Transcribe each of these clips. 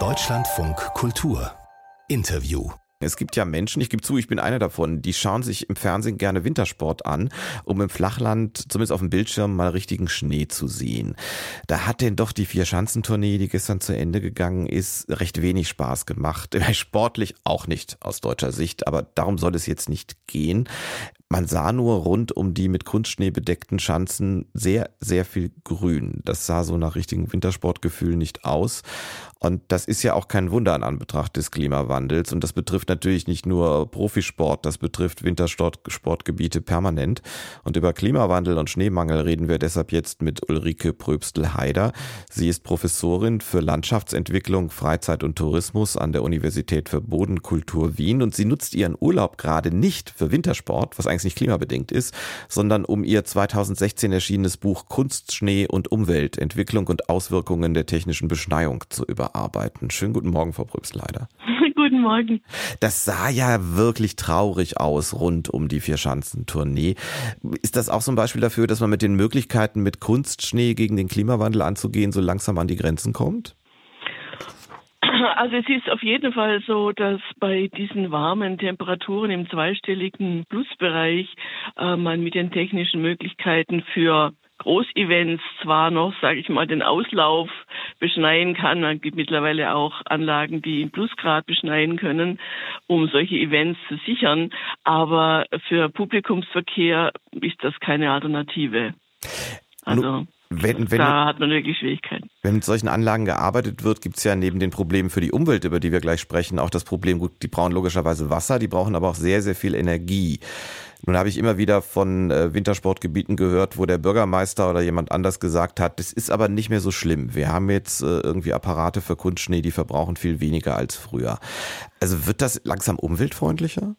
Deutschlandfunk Kultur Interview es gibt ja Menschen, ich gebe zu, ich bin einer davon, die schauen sich im Fernsehen gerne Wintersport an, um im Flachland, zumindest auf dem Bildschirm, mal richtigen Schnee zu sehen. Da hat denn doch die Vier-Schanzentournee, die gestern zu Ende gegangen ist, recht wenig Spaß gemacht. Sportlich auch nicht aus deutscher Sicht, aber darum soll es jetzt nicht gehen. Man sah nur rund um die mit Kunstschnee bedeckten Schanzen sehr, sehr viel Grün. Das sah so nach richtigem Wintersportgefühl nicht aus. Und das ist ja auch kein Wunder an Anbetracht des Klimawandels. Und das betrifft natürlich nicht nur Profisport, das betrifft Wintersportgebiete permanent. Und über Klimawandel und Schneemangel reden wir deshalb jetzt mit Ulrike Pröbstel-Heider. Sie ist Professorin für Landschaftsentwicklung, Freizeit und Tourismus an der Universität für Bodenkultur Wien. Und sie nutzt ihren Urlaub gerade nicht für Wintersport, was eigentlich nicht klimabedingt ist, sondern um ihr 2016 erschienenes Buch Kunst, Schnee und Umwelt, Entwicklung und Auswirkungen der technischen Beschneiung zu überarbeiten. Schönen guten Morgen, Frau Prübsleider. guten Morgen. Das sah ja wirklich traurig aus rund um die Vierschanzentournee. Ist das auch so ein Beispiel dafür, dass man mit den Möglichkeiten, mit Kunstschnee gegen den Klimawandel anzugehen, so langsam an die Grenzen kommt? Also es ist auf jeden Fall so, dass bei diesen warmen Temperaturen im zweistelligen Plusbereich äh, man mit den technischen Möglichkeiten für Großevents zwar noch, sage ich mal, den Auslauf beschneien kann. Man gibt mittlerweile auch Anlagen, die in Plusgrad beschneien können, um solche Events zu sichern. Aber für Publikumsverkehr ist das keine Alternative. Also wenn, wenn, da hat man wirklich Schwierigkeiten. Wenn mit solchen Anlagen gearbeitet wird, gibt es ja neben den Problemen für die Umwelt, über die wir gleich sprechen, auch das Problem, gut, die brauchen logischerweise Wasser, die brauchen aber auch sehr, sehr viel Energie. Nun habe ich immer wieder von äh, Wintersportgebieten gehört, wo der Bürgermeister oder jemand anders gesagt hat, das ist aber nicht mehr so schlimm. Wir haben jetzt äh, irgendwie Apparate für Kunstschnee, die verbrauchen viel weniger als früher. Also wird das langsam umweltfreundlicher?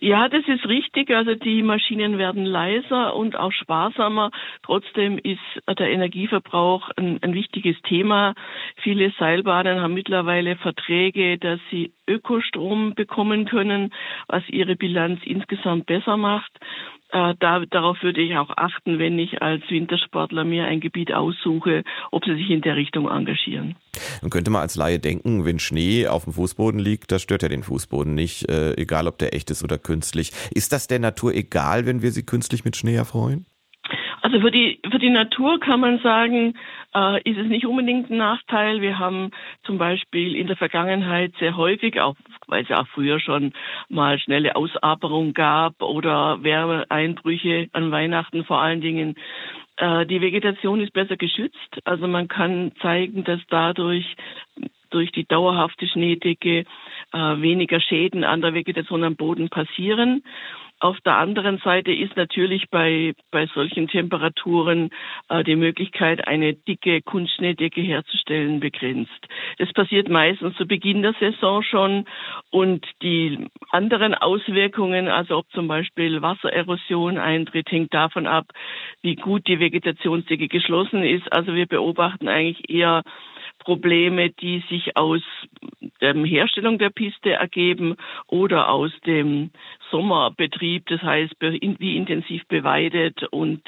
Ja, das ist richtig. Also die Maschinen werden leiser und auch sparsamer. Trotzdem ist der Energieverbrauch ein, ein wichtiges Thema. Viele Seilbahnen haben mittlerweile Verträge, dass sie Ökostrom bekommen können, was ihre Bilanz insgesamt besser macht. Äh, da, darauf würde ich auch achten, wenn ich als Wintersportler mir ein Gebiet aussuche, ob sie sich in der Richtung engagieren. Dann könnte man als Laie denken, wenn Schnee auf dem Fußboden liegt, das stört ja den Fußboden nicht, äh, egal ob der echt ist oder künstlich. Ist das der Natur egal, wenn wir sie künstlich mit Schnee erfreuen? Also für die, für die Natur kann man sagen, äh, ist es nicht unbedingt ein Nachteil. Wir haben zum Beispiel in der Vergangenheit sehr häufig, auch weil es auch früher schon mal schnelle Ausaperung gab oder Wärmeeinbrüche an Weihnachten vor allen Dingen, äh, die Vegetation ist besser geschützt. Also man kann zeigen, dass dadurch durch die dauerhafte Schneedecke äh, weniger Schäden an der Vegetation am Boden passieren. Auf der anderen Seite ist natürlich bei, bei solchen Temperaturen äh, die Möglichkeit, eine dicke Kunstschneedecke herzustellen, begrenzt. Das passiert meistens zu Beginn der Saison schon und die anderen Auswirkungen, also ob zum Beispiel Wassererosion eintritt, hängt davon ab, wie gut die Vegetationsdecke geschlossen ist. Also wir beobachten eigentlich eher Probleme, die sich aus der Herstellung der Piste ergeben oder aus dem Sommerbetrieb, das heißt, wie intensiv beweidet und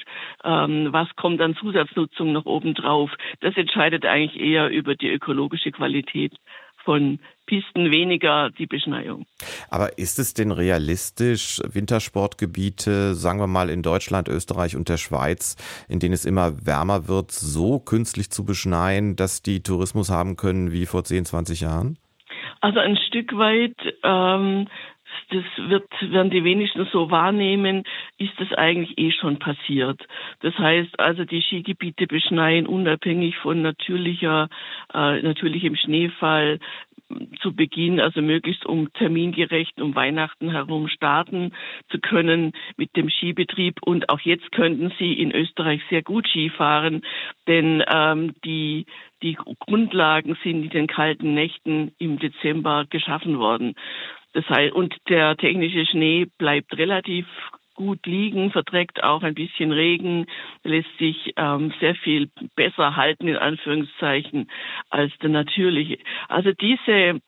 ähm, was kommt an Zusatznutzung noch obendrauf. Das entscheidet eigentlich eher über die ökologische Qualität von Pisten, weniger die Beschneiung. Aber ist es denn realistisch, Wintersportgebiete, sagen wir mal in Deutschland, Österreich und der Schweiz, in denen es immer wärmer wird, so künstlich zu beschneien, dass die Tourismus haben können wie vor 10, 20 Jahren? Also ein Stück weit ähm, das wird, werden die wenigsten so wahrnehmen, ist das eigentlich eh schon passiert. Das heißt also, die Skigebiete beschneien unabhängig von natürlicher, äh, natürlichem Schneefall zu Beginn, also möglichst um termingerecht um Weihnachten herum starten zu können mit dem Skibetrieb. Und auch jetzt könnten Sie in Österreich sehr gut Skifahren, denn ähm, die die Grundlagen sind in den kalten Nächten im Dezember geschaffen worden. Das heißt, und der technische Schnee bleibt relativ gut liegen, verträgt auch ein bisschen Regen, lässt sich ähm, sehr viel besser halten, in Anführungszeichen, als der natürliche. Also diese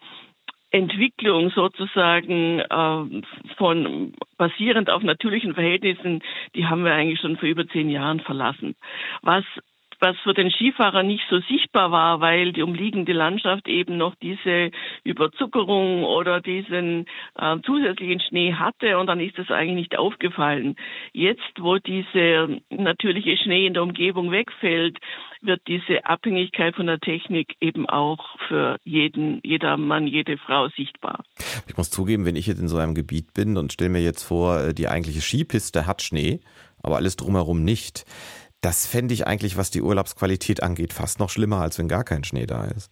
Entwicklung sozusagen äh, von basierend auf natürlichen Verhältnissen, die haben wir eigentlich schon vor über zehn Jahren verlassen. Was was für den Skifahrer nicht so sichtbar war, weil die umliegende Landschaft eben noch diese Überzuckerung oder diesen äh, zusätzlichen Schnee hatte und dann ist das eigentlich nicht aufgefallen. Jetzt, wo diese natürliche Schnee in der Umgebung wegfällt, wird diese Abhängigkeit von der Technik eben auch für jeden, jeder Mann, jede Frau sichtbar. Ich muss zugeben, wenn ich jetzt in so einem Gebiet bin und stelle mir jetzt vor, äh, die eigentliche Skipiste hat Schnee, aber alles drumherum nicht. Das fände ich eigentlich, was die Urlaubsqualität angeht, fast noch schlimmer, als wenn gar kein Schnee da ist.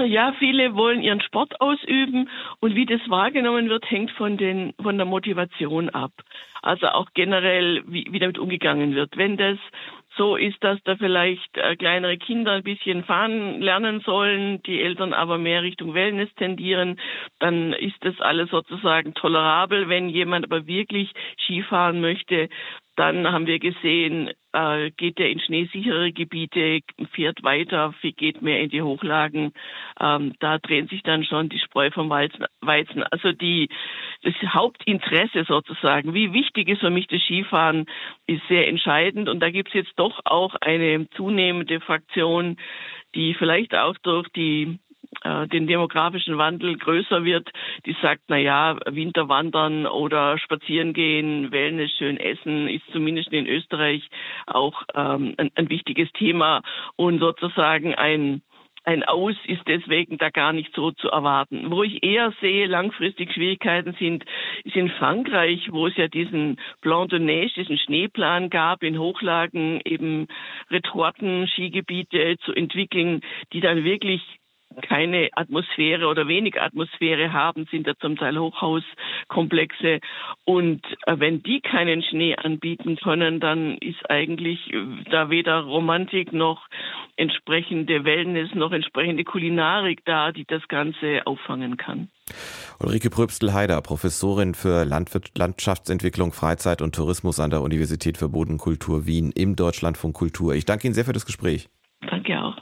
Ja, viele wollen ihren Sport ausüben und wie das wahrgenommen wird, hängt von, den, von der Motivation ab. Also auch generell, wie, wie damit umgegangen wird. Wenn das so ist, dass da vielleicht äh, kleinere Kinder ein bisschen fahren lernen sollen, die Eltern aber mehr Richtung Wellness tendieren, dann ist das alles sozusagen tolerabel. Wenn jemand aber wirklich Skifahren möchte, dann haben wir gesehen, äh, geht er in schneesichere Gebiete, fährt weiter, geht mehr in die Hochlagen. Ähm, da drehen sich dann schon die Spreu vom Weizen. Also die, das Hauptinteresse sozusagen, wie wichtig ist für mich das Skifahren, ist sehr entscheidend. Und da gibt es jetzt doch auch eine zunehmende Fraktion, die vielleicht auch durch die äh, den demografischen Wandel größer wird, die sagt, na ja, Winterwandern oder spazieren gehen, Wellness, schön essen, ist zumindest in Österreich auch ähm, ein, ein wichtiges Thema und sozusagen ein ein Aus ist deswegen da gar nicht so zu erwarten. Wo ich eher sehe, langfristig Schwierigkeiten sind, ist in Frankreich, wo es ja diesen Blanc de Neige, diesen Schneeplan gab, in Hochlagen eben Retorten, Skigebiete zu entwickeln, die dann wirklich keine Atmosphäre oder wenig Atmosphäre haben, sind da zum Teil Hochhauskomplexe. Und äh, wenn die keinen Schnee anbieten können, dann ist eigentlich äh, da weder Romantik noch entsprechende Wellness noch entsprechende Kulinarik da, die das Ganze auffangen kann. Ulrike Pröbstel-Heider, Professorin für Landwirt Landschaftsentwicklung, Freizeit und Tourismus an der Universität für Bodenkultur Wien im Deutschlandfunk Kultur. Ich danke Ihnen sehr für das Gespräch. Danke auch.